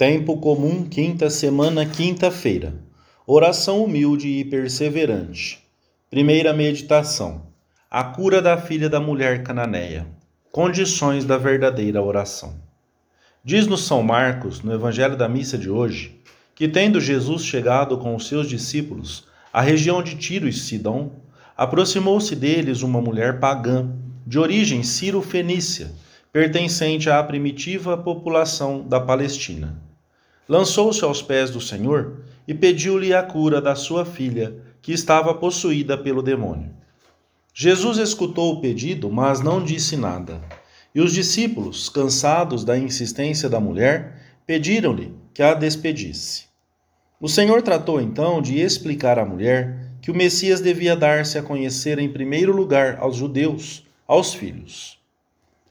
Tempo comum, quinta semana, quinta-feira. Oração humilde e perseverante. Primeira meditação. A cura da filha da mulher cananeia. Condições da verdadeira oração. Diz-nos São Marcos, no Evangelho da missa de hoje, que tendo Jesus chegado com os seus discípulos à região de Tiro e Sidom, aproximou-se deles uma mulher pagã, de origem ciro-fenícia, pertencente à primitiva população da Palestina lançou-se aos pés do Senhor e pediu-lhe a cura da sua filha, que estava possuída pelo demônio. Jesus escutou o pedido, mas não disse nada. E os discípulos, cansados da insistência da mulher, pediram-lhe que a despedisse. O Senhor tratou então de explicar à mulher que o Messias devia dar-se a conhecer em primeiro lugar aos judeus, aos filhos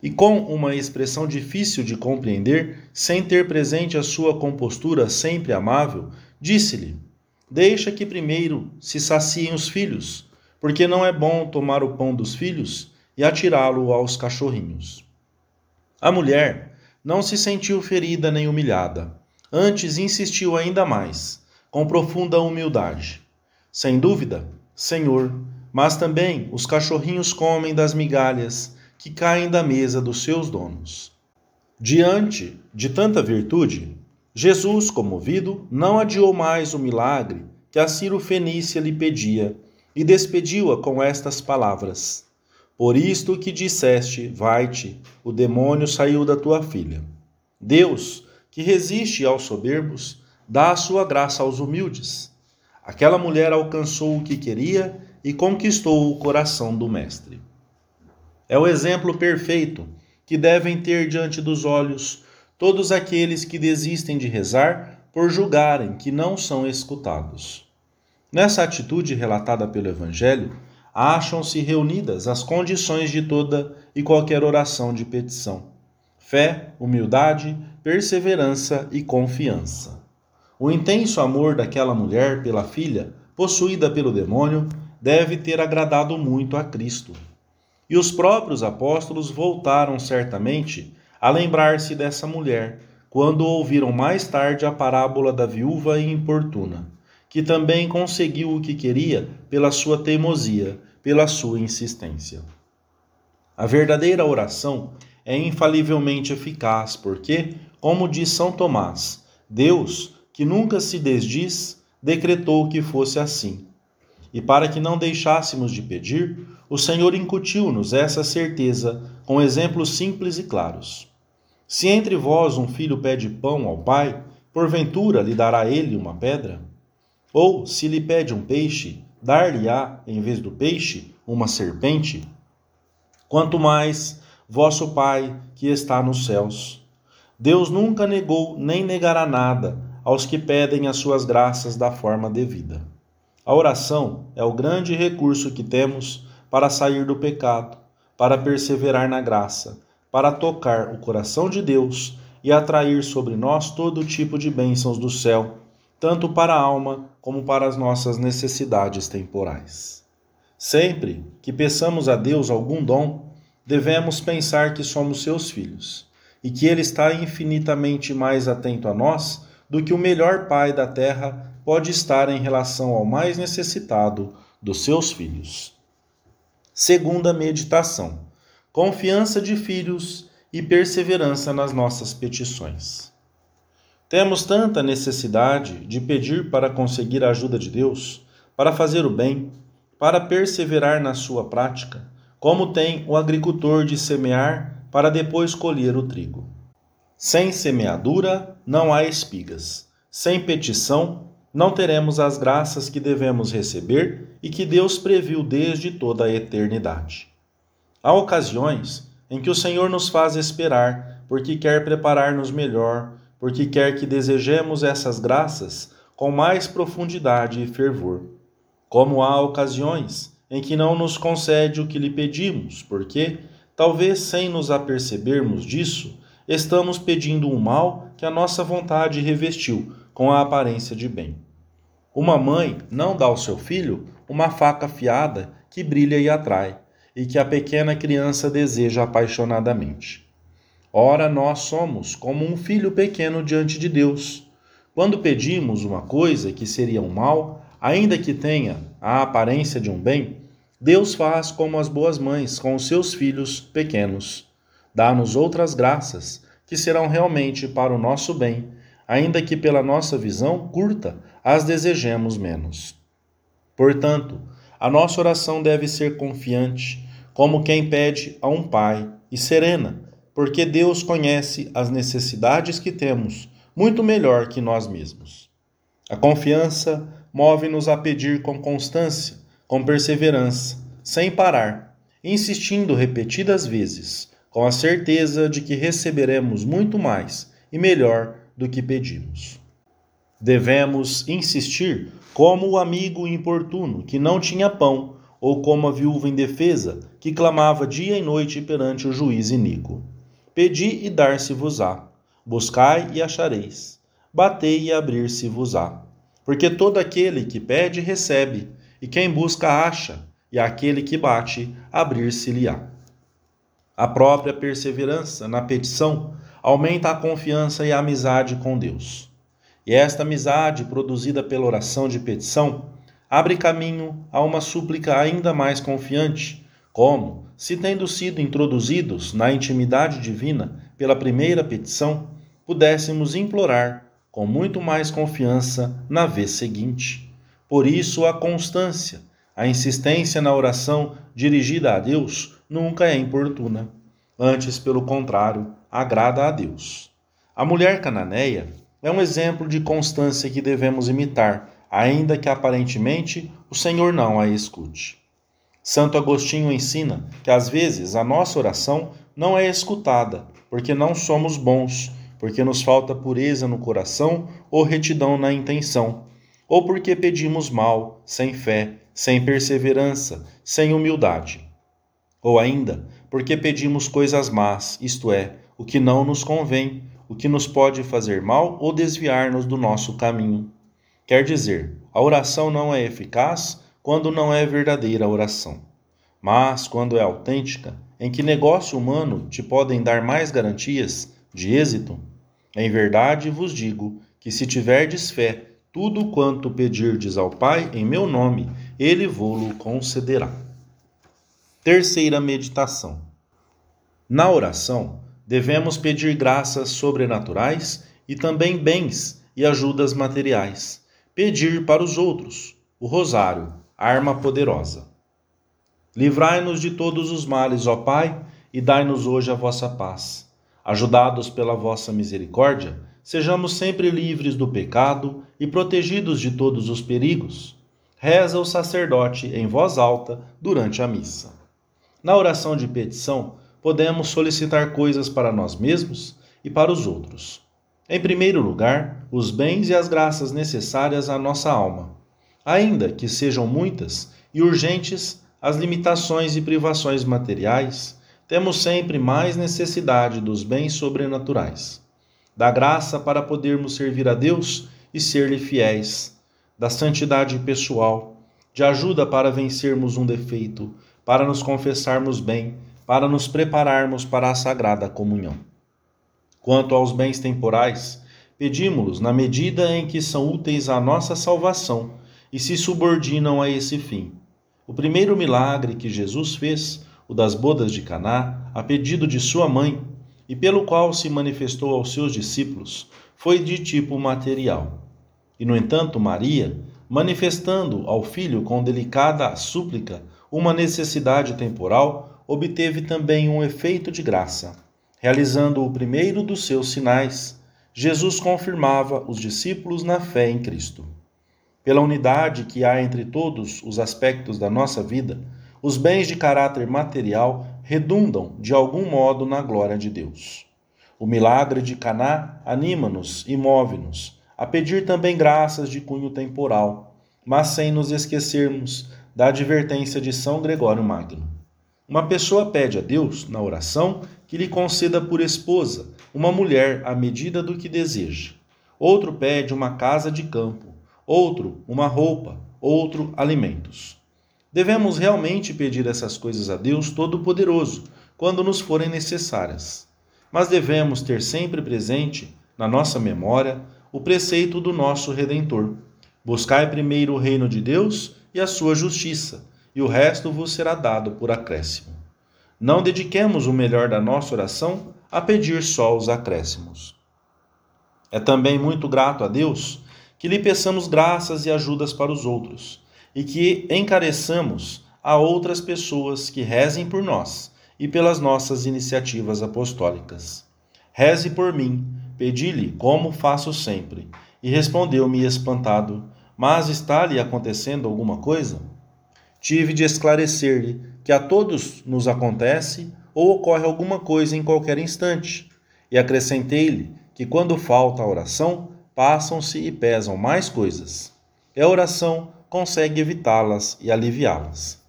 e com uma expressão difícil de compreender, sem ter presente a sua compostura sempre amável, disse-lhe: Deixa que primeiro se saciem os filhos, porque não é bom tomar o pão dos filhos e atirá-lo aos cachorrinhos. A mulher não se sentiu ferida nem humilhada, antes insistiu ainda mais, com profunda humildade. Sem dúvida, Senhor, mas também os cachorrinhos comem das migalhas que caem da mesa dos seus donos. Diante de tanta virtude, Jesus, comovido, não adiou mais o milagre que a Ciro Fenícia lhe pedia e despediu-a com estas palavras: Por isto que disseste, vai-te, o demônio saiu da tua filha. Deus, que resiste aos soberbos, dá a sua graça aos humildes. Aquela mulher alcançou o que queria e conquistou o coração do Mestre. É o exemplo perfeito que devem ter diante dos olhos todos aqueles que desistem de rezar por julgarem que não são escutados. Nessa atitude relatada pelo Evangelho, acham-se reunidas as condições de toda e qualquer oração de petição: fé, humildade, perseverança e confiança. O intenso amor daquela mulher pela filha, possuída pelo demônio, deve ter agradado muito a Cristo e os próprios apóstolos voltaram certamente a lembrar-se dessa mulher, quando ouviram mais tarde a parábola da viúva importuna, que também conseguiu o que queria pela sua teimosia, pela sua insistência. A verdadeira oração é infalivelmente eficaz, porque, como diz São Tomás, Deus, que nunca se desdiz, decretou que fosse assim. E para que não deixássemos de pedir, o Senhor incutiu-nos essa certeza com exemplos simples e claros. Se entre vós um filho pede pão ao pai, porventura lhe dará ele uma pedra? Ou, se lhe pede um peixe, dar-lhe-á, em vez do peixe, uma serpente? Quanto mais vosso Pai que está nos céus. Deus nunca negou nem negará nada aos que pedem as suas graças da forma devida. A oração é o grande recurso que temos para sair do pecado, para perseverar na graça, para tocar o coração de Deus e atrair sobre nós todo tipo de bênçãos do céu, tanto para a alma como para as nossas necessidades temporais. Sempre que peçamos a Deus algum dom, devemos pensar que somos seus filhos e que Ele está infinitamente mais atento a nós do que o melhor pai da terra pode estar em relação ao mais necessitado dos seus filhos. Segunda meditação: confiança de filhos e perseverança nas nossas petições. Temos tanta necessidade de pedir para conseguir a ajuda de Deus, para fazer o bem, para perseverar na sua prática, como tem o agricultor de semear para depois colher o trigo. Sem semeadura não há espigas, sem petição não teremos as graças que devemos receber e que Deus previu desde toda a eternidade. Há ocasiões em que o Senhor nos faz esperar, porque quer preparar-nos melhor, porque quer que desejemos essas graças com mais profundidade e fervor. Como há ocasiões em que não nos concede o que lhe pedimos, porque, talvez sem nos apercebermos disso, estamos pedindo um mal que a nossa vontade revestiu com a aparência de bem. Uma mãe não dá ao seu filho uma faca afiada que brilha e atrai, e que a pequena criança deseja apaixonadamente. Ora, nós somos como um filho pequeno diante de Deus. Quando pedimos uma coisa que seria um mal, ainda que tenha a aparência de um bem, Deus faz como as boas mães com os seus filhos pequenos. Dá-nos outras graças, que serão realmente para o nosso bem, ainda que pela nossa visão curta as desejemos menos. Portanto, a nossa oração deve ser confiante, como quem pede a um pai, e serena, porque Deus conhece as necessidades que temos muito melhor que nós mesmos. A confiança move-nos a pedir com constância, com perseverança, sem parar, insistindo repetidas vezes, com a certeza de que receberemos muito mais e melhor do que pedimos. Devemos insistir como o amigo importuno que não tinha pão, ou como a viúva indefesa que clamava dia e noite perante o juiz iníquo. Pedi e dar-se-vos-á, buscai e achareis, batei e abrir-se-vos-á. Porque todo aquele que pede recebe, e quem busca acha, e aquele que bate abrir-se-lhe-á. A própria perseverança na petição aumenta a confiança e a amizade com Deus. E esta amizade, produzida pela oração de petição, abre caminho a uma súplica ainda mais confiante, como, se tendo sido introduzidos na intimidade divina pela primeira petição, pudéssemos implorar com muito mais confiança na vez seguinte. Por isso, a constância, a insistência na oração dirigida a Deus nunca é importuna. Antes, pelo contrário, agrada a Deus. A mulher cananeia é um exemplo de constância que devemos imitar, ainda que aparentemente o Senhor não a escute. Santo Agostinho ensina que às vezes a nossa oração não é escutada, porque não somos bons, porque nos falta pureza no coração ou retidão na intenção, ou porque pedimos mal, sem fé, sem perseverança, sem humildade. Ou ainda, porque pedimos coisas más, isto é, o que não nos convém, o que nos pode fazer mal ou desviar-nos do nosso caminho. Quer dizer, a oração não é eficaz quando não é verdadeira oração. Mas, quando é autêntica, em que negócio humano te podem dar mais garantias de êxito? Em verdade vos digo que se tiverdes fé, tudo quanto pedirdes ao Pai em meu nome, ele vô-lo concederá. Terceira meditação. Na oração, devemos pedir graças sobrenaturais e também bens e ajudas materiais. Pedir para os outros, o rosário, arma poderosa. Livrai-nos de todos os males, ó Pai, e dai-nos hoje a vossa paz. Ajudados pela vossa misericórdia, sejamos sempre livres do pecado e protegidos de todos os perigos. Reza o sacerdote em voz alta durante a missa. Na oração de petição, podemos solicitar coisas para nós mesmos e para os outros. Em primeiro lugar, os bens e as graças necessárias à nossa alma ainda que sejam muitas e urgentes as limitações e privações materiais, temos sempre mais necessidade dos bens sobrenaturais, da graça para podermos servir a Deus e ser-lhe fiéis, da santidade pessoal, de ajuda para vencermos um defeito, para nos confessarmos bem, para nos prepararmos para a sagrada comunhão. Quanto aos bens temporais, pedimos-los na medida em que são úteis à nossa salvação e se subordinam a esse fim. O primeiro milagre que Jesus fez, o das bodas de Caná, a pedido de sua mãe, e pelo qual se manifestou aos seus discípulos, foi de tipo material. E no entanto, Maria, manifestando ao filho com delicada súplica uma necessidade temporal, obteve também um efeito de graça. Realizando o primeiro dos seus sinais, Jesus confirmava os discípulos na fé em Cristo. Pela unidade que há entre todos os aspectos da nossa vida, os bens de caráter material redundam de algum modo na glória de Deus. O milagre de Caná anima-nos e move-nos a pedir também graças de cunho temporal, mas sem nos esquecermos da advertência de São Gregório Magno. Uma pessoa pede a Deus, na oração, que lhe conceda por esposa uma mulher à medida do que deseja. Outro pede uma casa de campo outro uma roupa, outro alimentos. Devemos realmente pedir essas coisas a Deus Todo-Poderoso quando nos forem necessárias. mas devemos ter sempre presente, na nossa memória, o preceito do nosso Redentor. Buscai primeiro o reino de Deus e a sua justiça, e o resto vos será dado por acréscimo. Não dediquemos o melhor da nossa oração a pedir só os acréscimos. É também muito grato a Deus que lhe peçamos graças e ajudas para os outros, e que encareçamos a outras pessoas que rezem por nós e pelas nossas iniciativas apostólicas. Reze por mim, pedi-lhe como faço sempre, e respondeu-me espantado: Mas está lhe acontecendo alguma coisa? Tive de esclarecer-lhe que a todos nos acontece ou ocorre alguma coisa em qualquer instante, e acrescentei-lhe que quando falta a oração, passam-se e pesam mais coisas. E a oração consegue evitá-las e aliviá-las.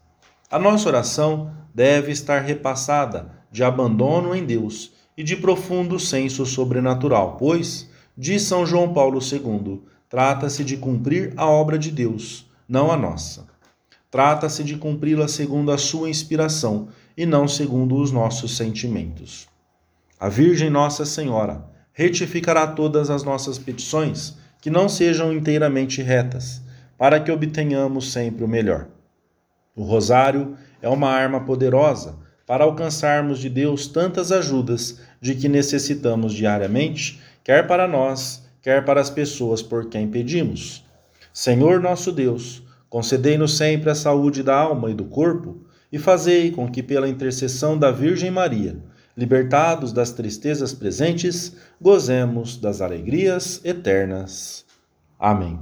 A nossa oração deve estar repassada de abandono em Deus e de profundo senso sobrenatural, pois, diz São João Paulo II, trata-se de cumprir a obra de Deus, não a nossa. Trata-se de cumpri-la segundo a sua inspiração e não segundo os nossos sentimentos. A Virgem Nossa Senhora retificará todas as nossas petições que não sejam inteiramente retas, para que obtenhamos sempre o melhor. O rosário é uma arma poderosa para alcançarmos de Deus tantas ajudas de que necessitamos diariamente, quer para nós, quer para as pessoas por quem pedimos. Senhor nosso Deus, concedei-nos sempre a saúde da alma e do corpo, e fazei com que, pela intercessão da Virgem Maria, libertados das tristezas presentes, gozemos das alegrias eternas. Amém.